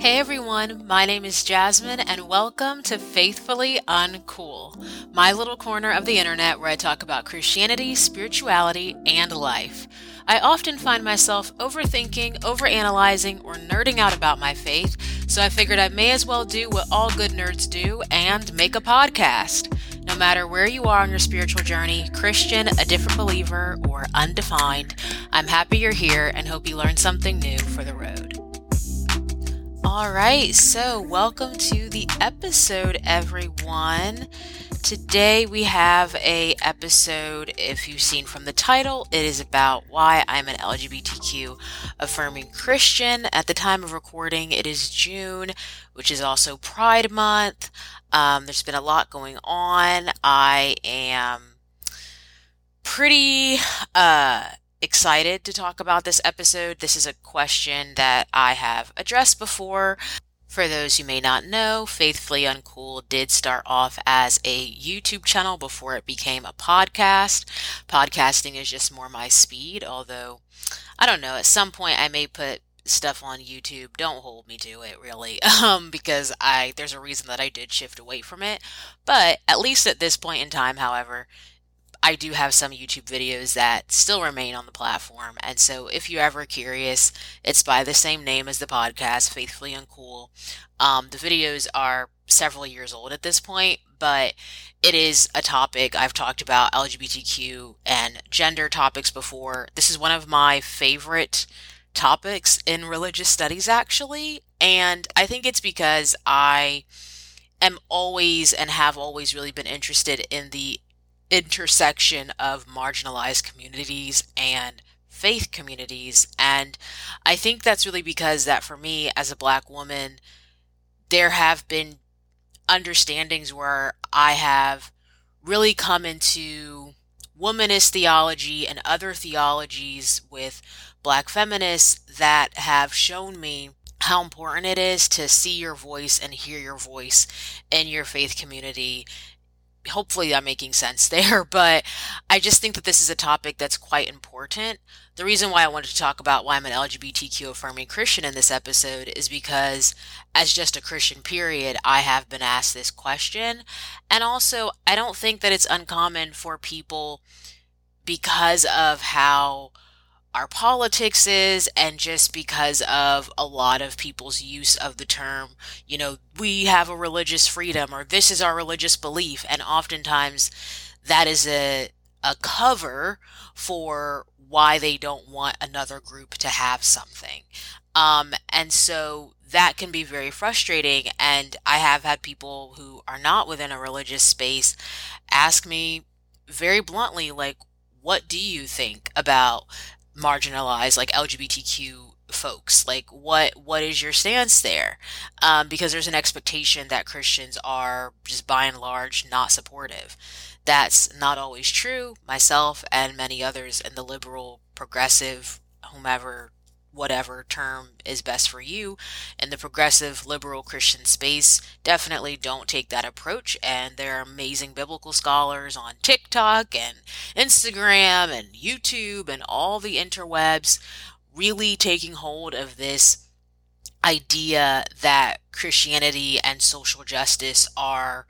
Hey everyone, my name is Jasmine and welcome to Faithfully Uncool, my little corner of the internet where I talk about Christianity, spirituality, and life. I often find myself overthinking, overanalyzing, or nerding out about my faith, so I figured I may as well do what all good nerds do and make a podcast. No matter where you are on your spiritual journey, Christian, a different believer, or undefined, I'm happy you're here and hope you learned something new for the road. All right, so welcome to the episode, everyone. Today we have a episode. If you've seen from the title, it is about why I'm an LGBTQ affirming Christian. At the time of recording, it is June, which is also Pride Month. Um, there's been a lot going on. I am pretty uh excited to talk about this episode. This is a question that I have addressed before. For those who may not know, Faithfully Uncool did start off as a YouTube channel before it became a podcast. Podcasting is just more my speed, although I don't know, at some point I may put stuff on YouTube. Don't hold me to it really. Um because I there's a reason that I did shift away from it. But at least at this point in time, however, I do have some YouTube videos that still remain on the platform. And so if you're ever curious, it's by the same name as the podcast, Faithfully Uncool. Um, the videos are several years old at this point, but it is a topic I've talked about LGBTQ and gender topics before. This is one of my favorite topics in religious studies, actually. And I think it's because I am always and have always really been interested in the intersection of marginalized communities and faith communities. And I think that's really because that for me as a black woman, there have been understandings where I have really come into womanist theology and other theologies with black feminists that have shown me how important it is to see your voice and hear your voice in your faith community hopefully I'm making sense there, but I just think that this is a topic that's quite important. The reason why I wanted to talk about why I'm an LGBTQ affirming Christian in this episode is because, as just a Christian, period, I have been asked this question. And also, I don't think that it's uncommon for people because of how our politics is and just because of a lot of people's use of the term, you know, we have a religious freedom or this is our religious belief. And oftentimes that is a, a cover for why they don't want another group to have something. Um, and so that can be very frustrating. And I have had people who are not within a religious space ask me very bluntly, like, what do you think about marginalized like lgbtq folks. Like what what is your stance there? Um, because there's an expectation that christians are just by and large not supportive. That's not always true. Myself and many others in the liberal progressive whomever whatever term is best for you. In the progressive liberal christian space definitely don't take that approach. And there are amazing biblical scholars on tiktok and instagram and youtube and all the interwebs really taking hold of this idea that christianity and social justice are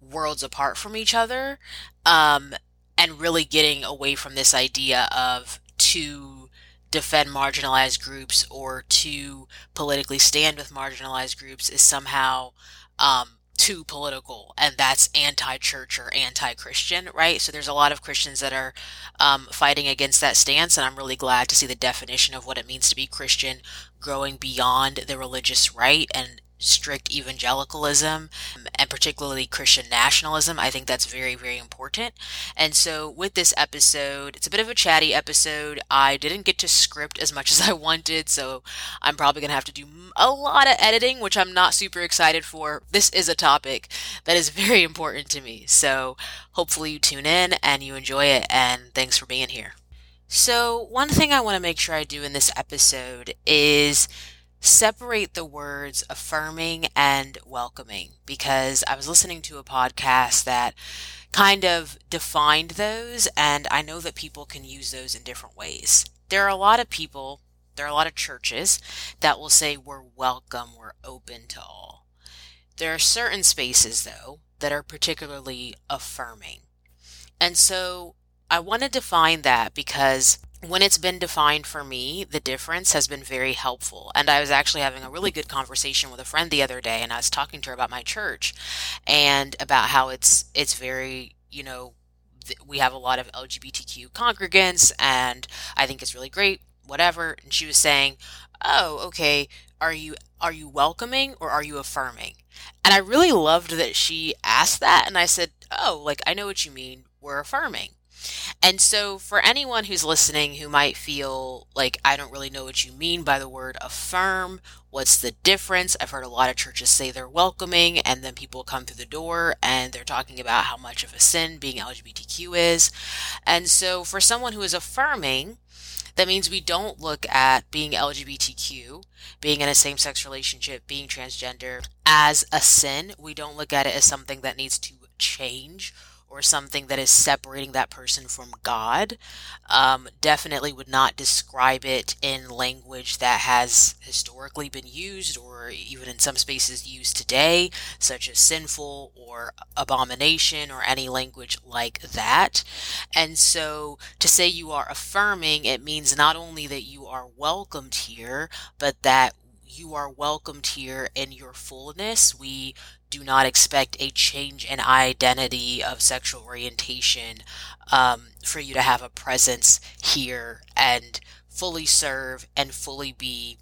worlds apart from each other um, and really getting away from this idea of two defend marginalized groups or to politically stand with marginalized groups is somehow um, too political and that's anti-church or anti-christian right? So there's a lot of christians that are um, fighting against that stance and i'm really glad to see the definition of what it means to be christian growing beyond the religious right and strict evangelicalism and particularly Christian nationalism. I think that's very, very important. And so, with this episode, it's a bit of a chatty episode. I didn't get to script as much as I wanted, so I'm probably going to have to do a lot of editing, which I'm not super excited for. This is a topic that is very important to me. So, hopefully, you tune in and you enjoy it. And thanks for being here. So, one thing I want to make sure I do in this episode is separate the words affirming and welcoming because I was listening to a podcast that kind of defined those, and I know that people can use those in different ways. There are a lot of people, There are a lot of churches that will say we're welcome, we're open to all. There are certain spaces, though, that are particularly affirming. And so I want to define that because when it's been defined for me, the difference has been very helpful. And I was actually having a really good conversation with a friend the other day and I was talking to her about my church and about how it's it's very, you know, we have a lot of LGBTQ congregants and I think it's really great, whatever. And she was saying, "Oh, okay, are you are you welcoming or are you affirming?" And I really loved that she asked that and I said, "Oh, like I know what you mean. We're affirming." And so, for anyone who's listening who might feel like, I don't really know what you mean by the word affirm, what's the difference? I've heard a lot of churches say they're welcoming, and then people come through the door and they're talking about how much of a sin being LGBTQ is. And so, for someone who is affirming, that means we don't look at being LGBTQ, being in a same sex relationship, being transgender as a sin. We don't look at it as something that needs to change or something that is separating that person from God. Um, definitely would not describe it in language that has historically been used or even in some spaces used today, such as sinful or abomination or any language like that. And so to say you are affirming, it means not only that you are welcomed here, but that you are welcomed here in your fullness. We do not expect a change in identity of sexual orientation um, for you to have a presence here and fully serve and fully be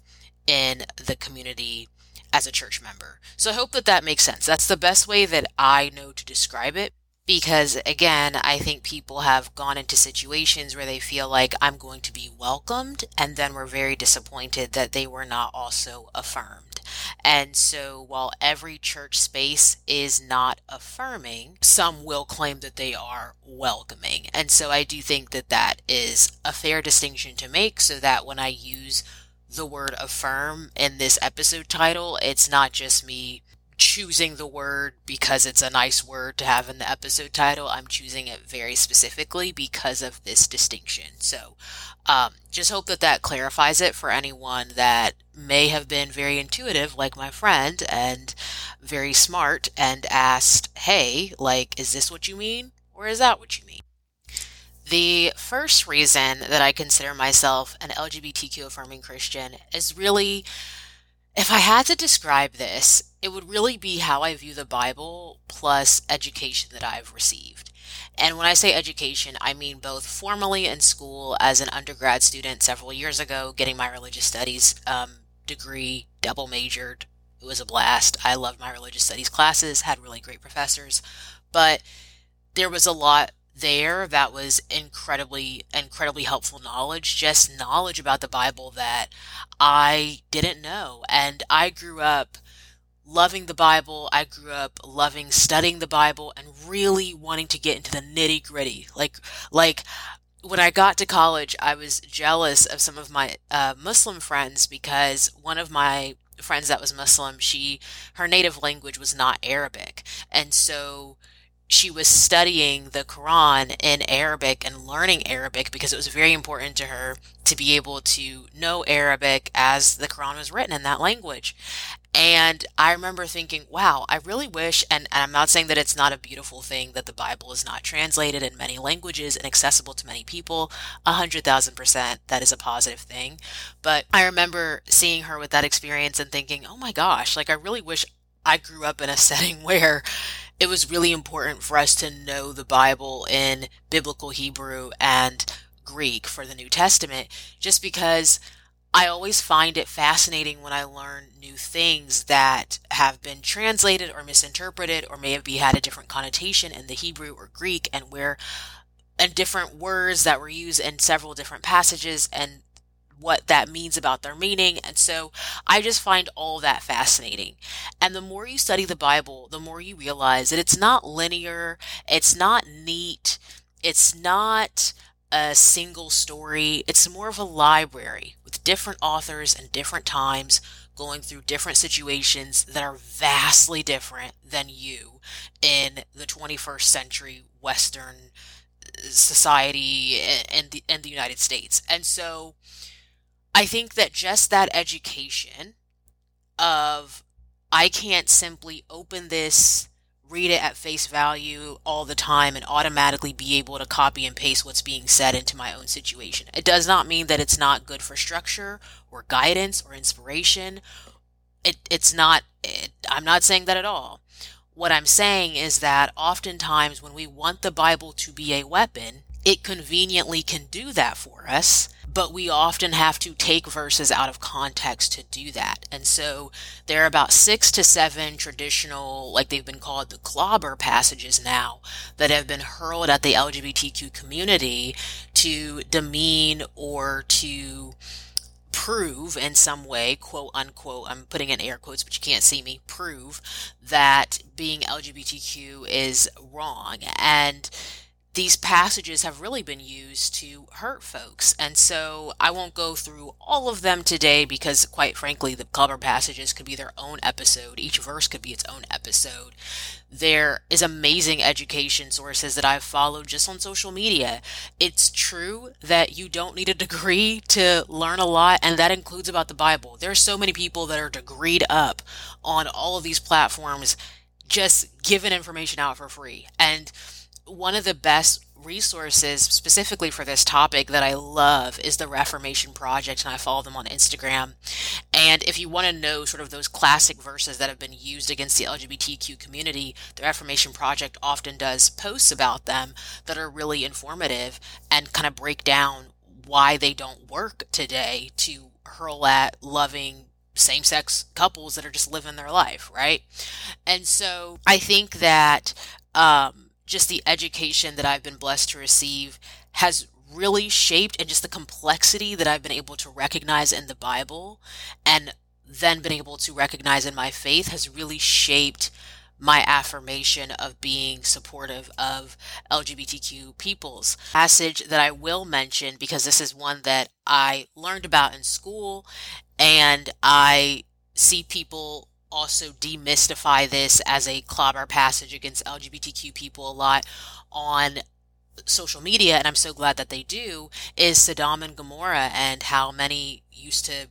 in the community as a church member. So I hope that that makes sense. That's the best way that I know to describe it because again, I think people have gone into situations where they feel like I'm going to be welcomed and then we're very disappointed that they were not also affirmed. And so while every church space is not affirming, some will claim that they are welcoming. And so I do think that that is a fair distinction to make so that when I use the word affirm in this episode title, it's not just me choosing the word because it's a nice word to have in the episode title. I'm choosing it very specifically because of this distinction. So, um, just hope that that clarifies it for anyone that may have been very intuitive, like my friend, and very smart, and asked, Hey, like, is this what you mean? Or is that what you mean? The first reason that I consider myself an LGBTQ affirming Christian is really if I had to describe this, it would really be how I view the Bible plus education that I've received. And when I say education, I mean both formally in school as an undergrad student several years ago, getting my religious studies um, degree, double majored. It was a blast. I loved my religious studies classes, had really great professors. But there was a lot there that was incredibly incredibly helpful knowledge just knowledge about the bible that i didn't know and i grew up loving the bible i grew up loving studying the bible and really wanting to get into the nitty gritty like like when I got to college, I was jealous of some of my uh, Muslim friends because one of my friends that was Muslim, she her native language was not Arabic, and so she was studying the Quran in Arabic and learning Arabic because it was very important to her to be able to know Arabic as the Quran was written in that language. And I remember thinking, wow, I really wish, and, and, I'm not saying that it's not a beautiful thing that the Bible is not translated in many languages and accessible to many people. A hundred thousand percent, that is a positive thing. But I remember seeing her with that experience and thinking, oh my gosh, like I really wish I grew up in a setting where it was really important for us to know the Bible in biblical Hebrew and Greek for the New Testament, just because I always find it fascinating when I learn new things that have been translated or misinterpreted or may have be had a different connotation in the Hebrew or Greek and where and different words that were used in several different passages and what that means about their meaning. And so I just find all that fascinating. And the more you study the Bible, the more you realize that it's not linear, it's not neat, it's not a single story. It's more of a library with different authors and different times going through different situations that are vastly different than you in the 21st century Western uh, society in the, in the United States. And so I think that just that education of I can't simply open this, read it at face value all the time, and automatically be able to copy and paste what's being said into my own situation. It does not mean that it's not good for structure or guidance or inspiration. It, it's not, it, I'm not saying that at all. What I'm saying is that oftentimes when we want the Bible to be a weapon, it conveniently can do that for us but we often have to take verses out of context to do that. And so there are about six to seven traditional, like they've been called the clobber passages now, that have been hurled at the LGBTQ community to demean or to prove in some way, quote unquote, I'm putting in air quotes, but you can't see me, prove that being LGBTQ is wrong. And these passages have really been used to hurt folks. And so I won't go through all of them today because, quite frankly, the clobber passages could be their own episode. Each verse could be its own episode. There is amazing education sources that I've followed just on social media. It's true that you don't need a degree to learn a lot, and that includes about the Bible. There are so many people that are degreed up on all of these platforms just giving information out for free. And one of the best resources specifically for this topic that I love is the Reformation Project, and I follow them on Instagram. And if you want to know sort of those classic verses that have been used against the LGBTQ community, the Reformation Project often does posts about them that are really informative and kind of break down why they don't work today to hurl at loving same sex couples that are just living their life, right? And so I think that um, just the education that I've been blessed to receive has really shaped and just the complexity that I've been able to recognize in the Bible and then been able to recognize in my faith has really shaped my affirmation of being supportive of LGBTQ peoples. Passage that I will mention because this is one that I learned about in school and I see people also demystify this as a clobber passage against LGBTQ people a lot on social media, and I'm so glad that they do, is Sodom and Gomorrah and how many used to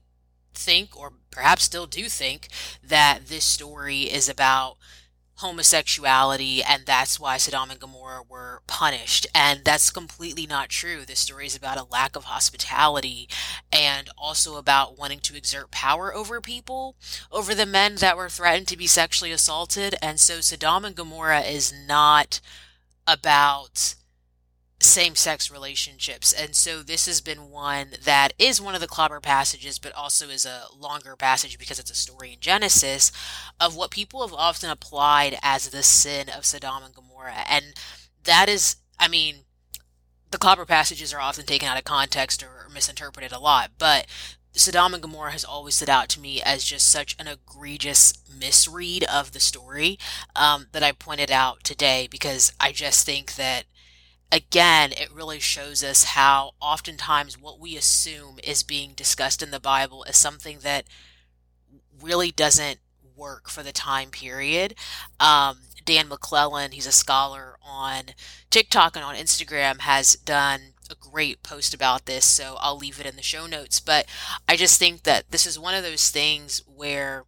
think, or perhaps still do think, that this story is about homosexuality and that's why Sodom and Gomorrah were punished. And that's completely not true. This story is about a lack of hospitality and also about wanting to exert power over people, over the men that were threatened to be sexually assaulted. And so Sodom and Gomorrah is not about same sex relationships. And so this has been one that is one of the clobber passages, but also is a longer passage because it's a story in Genesis of what people have often applied as the sin of Sodom and Gomorrah. And that is, I mean, the clobber passages are often taken out of context or misinterpreted a lot, but Sodom and Gomorrah has always stood out to me as just such an egregious misread of the story um, that I pointed out today because I just think that again, it really shows us how oftentimes what we assume is being discussed in the Bible is something that really doesn't work for the time period. Um, Dan McClellan, he's a scholar on TikTok and on Instagram, has done a great post about this, so I'll leave it in the show notes. But I just think that this is one of those things where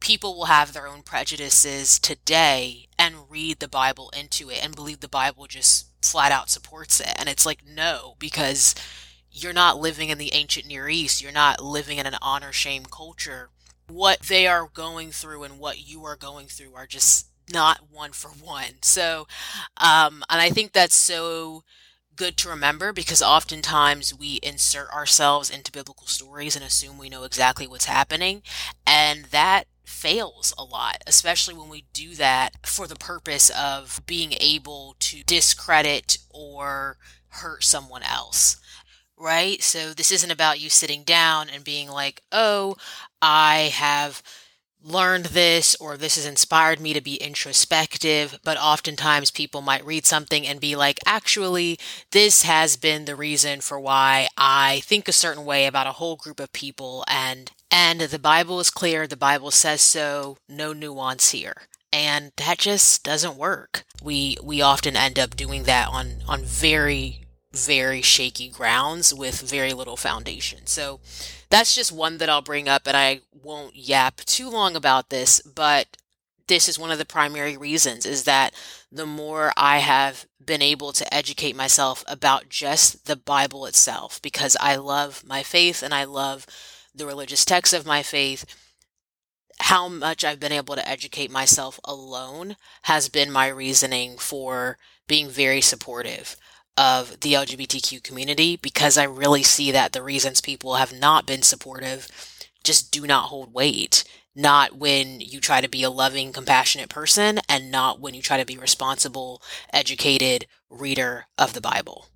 people will have their own prejudices today and read the Bible into it and believe the Bible just flat out supports it. And it's like, no, because you're not living in the ancient Near East. You're not living in an honor shame culture. What they are going through and what you are going through are just not one for one. So, um, and I think that's so good to remember because oftentimes we insert ourselves into biblical stories and assume we know exactly what's happening. And that fails a lot, especially when we do that for the purpose of being able to discredit or hurt someone else. Right? So this isn't about you sitting down and being like, oh, I have learned this or this has inspired me to be introspective, but oftentimes people might read something and be like, actually, this has been the reason for why I think a certain way about a whole group of people and and the Bible is clear, the Bible says so, no nuance here. And that just doesn't work. We we often end up doing that on on very very shaky grounds with very little foundation. So that's just one that I'll bring up, and I won't yap too long about this, but this is one of the primary reasons is that the more I have been able to educate myself about just the Bible itself, because I love my faith and I love the religious texts of my faith, how much I've been able to educate myself alone has been my reasoning for being very supportive of the LGBTQ community because I really see that the reasons people have not been supportive just do not hold weight not when you try to be a loving, compassionate person, and not when you try to be responsible, educated reader of the Bible.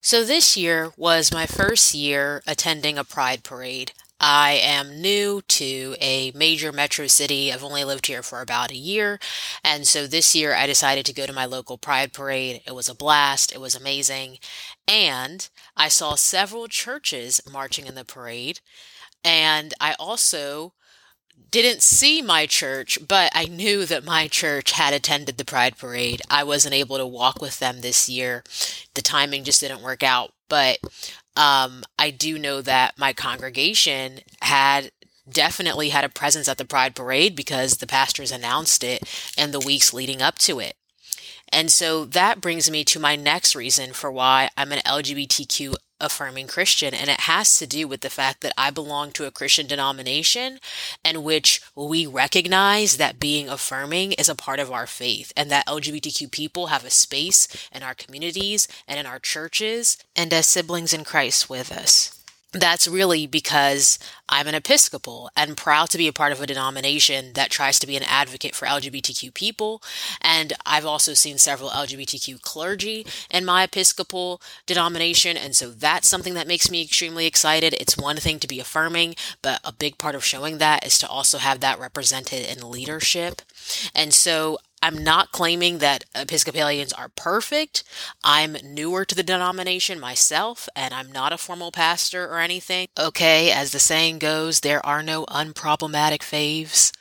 So this year was my first year attending a pride parade. I am new to a major metro city. I've only lived here for about a year. And so this year I decided to go to my local pride parade. It was a blast. It was amazing. And I saw several churches marching in the parade. And I also didn't see my church, but I knew that my church had attended the Pride Parade. I wasn't able to walk with them this year. The timing just didn't work out. But um, I do know that my congregation had definitely had a presence at the Pride Parade because the pastors announced it in the weeks leading up to it. And so that brings me to my next reason for why I'm an LGBTQ affirming Christian. And it has to do with the fact that I belong to a Christian denomination in which we recognize that being affirming is a part of our faith and that LGBTQ people have a space in our communities and in our churches and as siblings in Christ with us that's really because I'm an Episcopal and proud to be a part of a denomination that tries to be an advocate for LGBTQ people. And I've also seen several LGBTQ clergy in my Episcopal denomination. And so that's something that makes me extremely excited. It's one thing to be affirming, but a big part of showing that is to also have that represented in leadership. And so I'm not claiming that Episcopalians are perfect. I'm newer to the denomination myself, and I'm not a formal pastor or anything. Okay, as the saying goes, there are no unproblematic faves.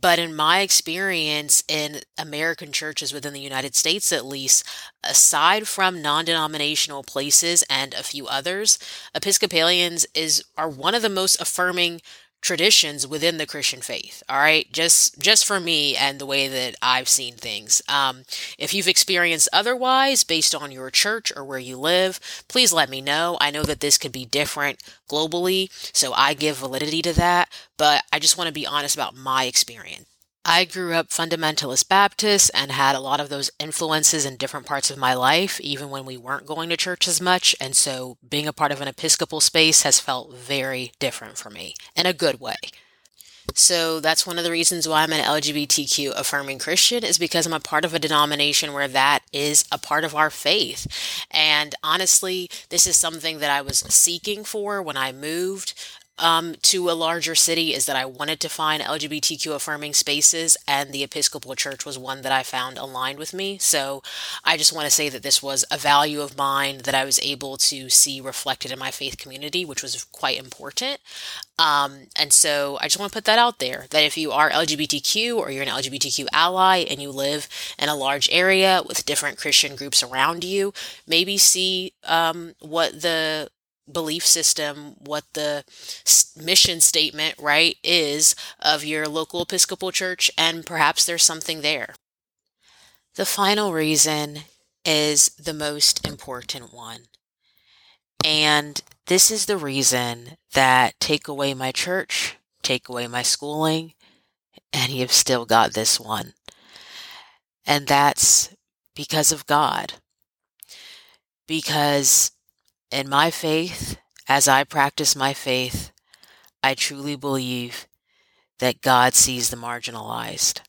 But in my experience in American churches within the United States, at least, aside from non-denominational places and a few others, Episcopalians is are one of the most affirming traditions within the Christian faith. All right, just just for me and the way that I've seen things. Um, if you've experienced otherwise, based on your church or where you live, please let me know. I know that this could be different globally, so I give validity to that. But I just want to be honest about my experience. I grew up fundamentalist Baptist and had a lot of those influences in different parts of my life, even when we weren't going to church as much. And so being a part of an Episcopal space has felt very different for me in a good way. So that's one of the reasons why I'm an LGBTQ affirming Christian is because I'm a part of a denomination where that is a part of our faith. And honestly, this is something that I was seeking for when I moved um, to a larger city is that I wanted to find LGBTQ affirming spaces, and the Episcopal Church was one that I found aligned with me. So I just want to say that this was a value of mine that I was able to see reflected in my faith community, which was quite important. Um, and so I just want to put that out there that if you are LGBTQ or you're an LGBTQ ally and you live in a large area with different Christian groups around you, maybe see um, what the belief system, what the mission statement, right, is of your local Episcopal church, and perhaps there's something there. The final reason is the most important one. And this is the reason that take away my church, take away my schooling, and you've still got this one. And that's because of God. Because in my faith, as I practice my faith, I truly believe that God sees the marginalized.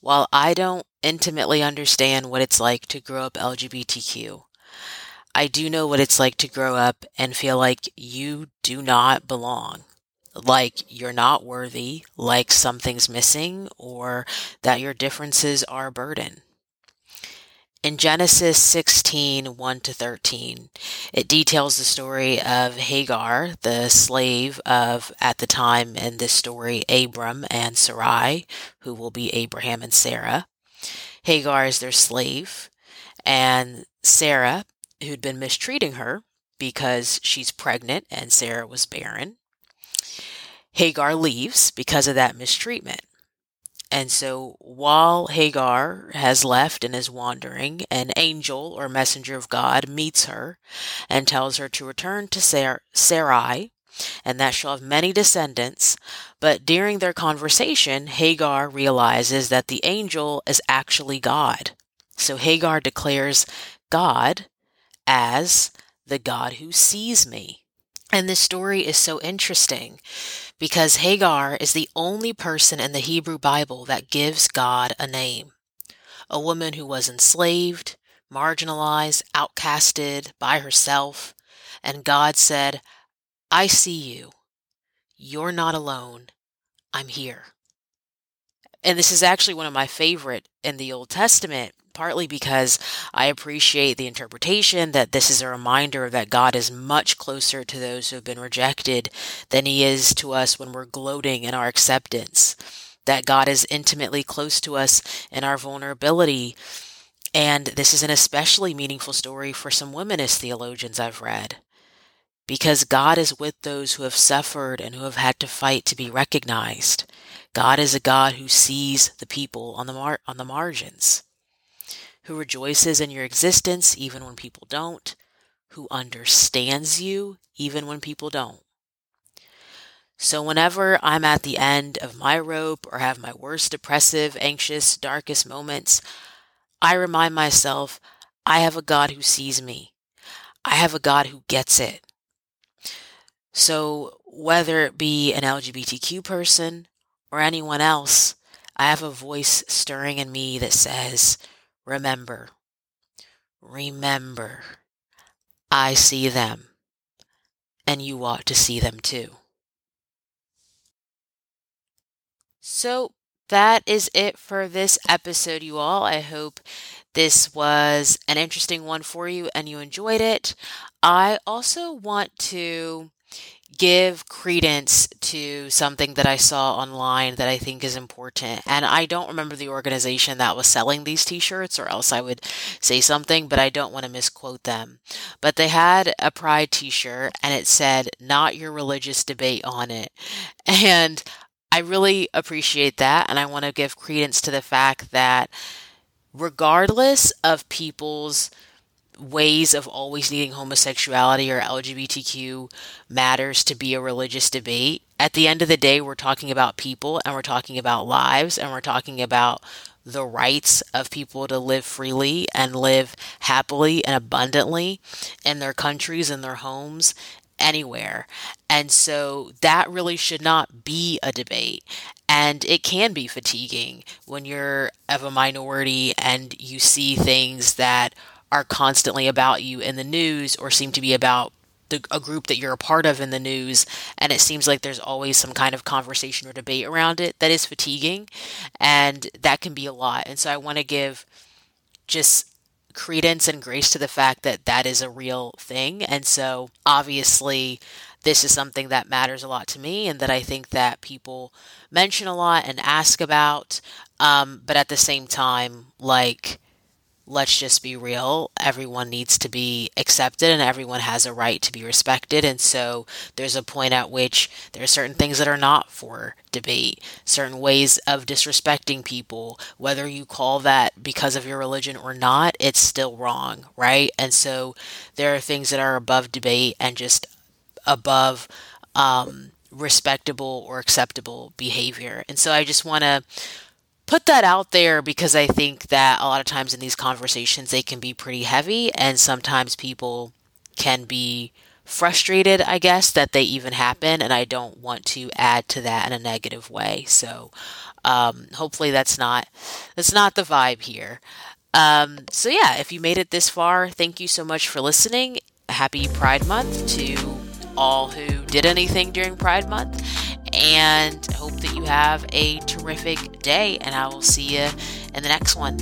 While I don't intimately understand what it's like to grow up LGBTQ, I do know what it's like to grow up and feel like you do not belong. Like you're not worthy, like something's missing, or that your differences are a burden in Genesis 16, 1 to 13, it details the story of Hagar, the slave of, at the time in this story, Abram and Sarai, who will be Abraham and Sarah. Hagar is their slave, And Sarah, who'd been mistreating her because she's pregnant and Sarah was barren, Hagar leaves because of that mistreatment. And so while Hagar has left and is wandering, an angel or messenger of God meets her and tells her to return to Sar- Sarai and that she'll have many descendants. But during their conversation, Hagar realizes that the angel is actually God. So Hagar declares God as the God who sees me. And this story is so interesting because Hagar is the only person in the Hebrew Bible that gives God a name. A woman who was enslaved, marginalized, outcasted by herself. And God said, I see you. You're not alone. I'm here. And this is actually one of my favorite in the Old Testament partly because I appreciate the interpretation that this is a reminder that God is much closer to those who have been rejected than he is to us when we're gloating in our acceptance. That God is intimately close to us in our vulnerability. And this is an especially meaningful story for some womanist theologians I've read. Because God is with those who have suffered and who have had to fight to be recognized. God is a God who sees the people on the mar- on the margins who rejoices in your existence even when people don't, who understands you even when people don't. So, whenever I'm at the end of my rope or have my worst depressive, anxious, darkest moments, I remind myself I have a God who sees me. I have a God who gets it. So, whether it be an LGBTQ person or anyone else, I have a voice stirring in me that says, Remember, remember, I see them, and you ought to see them too. So that is it for this episode, you all. I hope this was an interesting one for you and you enjoyed it. I also want to give credence to something that I saw online that I think is important. And I don't remember the organization that was selling these t shirts, or else I would say something, but I don't want to misquote them. But they had a Pride t shirt and it said, Not your religious debate on it. And I really appreciate that. And I want to give credence to the fact that regardless of people's ways of always needing homosexuality or LGBTQ matters to be a religious debate. At the end of the day, we're talking about people and we're talking about lives and we're talking about the rights of people to live freely and live happily and abundantly in their countries and their homes anywhere. And so that really should not be a debate. And it can be fatiguing when you're of a minority and you see things that are constantly about you in the news or seem to be about the, a group that you're a part of in the news and it seems like there's always some kind of conversation or debate around it that is fatiguing and that can be a lot. And so i want to give just credence and grace to the fact that that is a real thing. And so obviously this is something that matters a lot to me and that i think that people mention a lot and ask about um, but at the same time like let's just be real. Everyone needs to be accepted and everyone has a right to be respected. And so there's a point at which there are certain things that are not for debate, certain ways of disrespecting people, whether you call that because of your religion or not, it's still wrong, right? And so there are things that are above debate and just above, um, respectable or acceptable behavior. And so I just want to put that out there because I think that a lot of times in these conversations they can be pretty heavy and sometimes people can be frustrated, I guess, that they even happen and I don't want to add to that in a negative way. So um, hopefully that's not that's not the vibe here. Um, so yeah, if you made it this far, thank you so much for listening. Happy Pride Month to all who did anything during Pride Month and hope that you have a terrific day. And I will see you in the next one.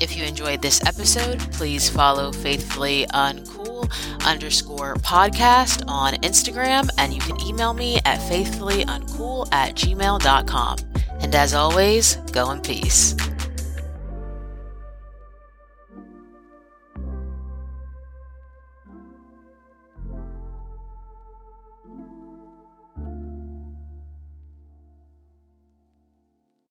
If you enjoyed this episode, please follow Faithfully Uncool underscore podcast on Instagram, and you can email me at faithfullyuncool at gmail.com. And as always, go in peace.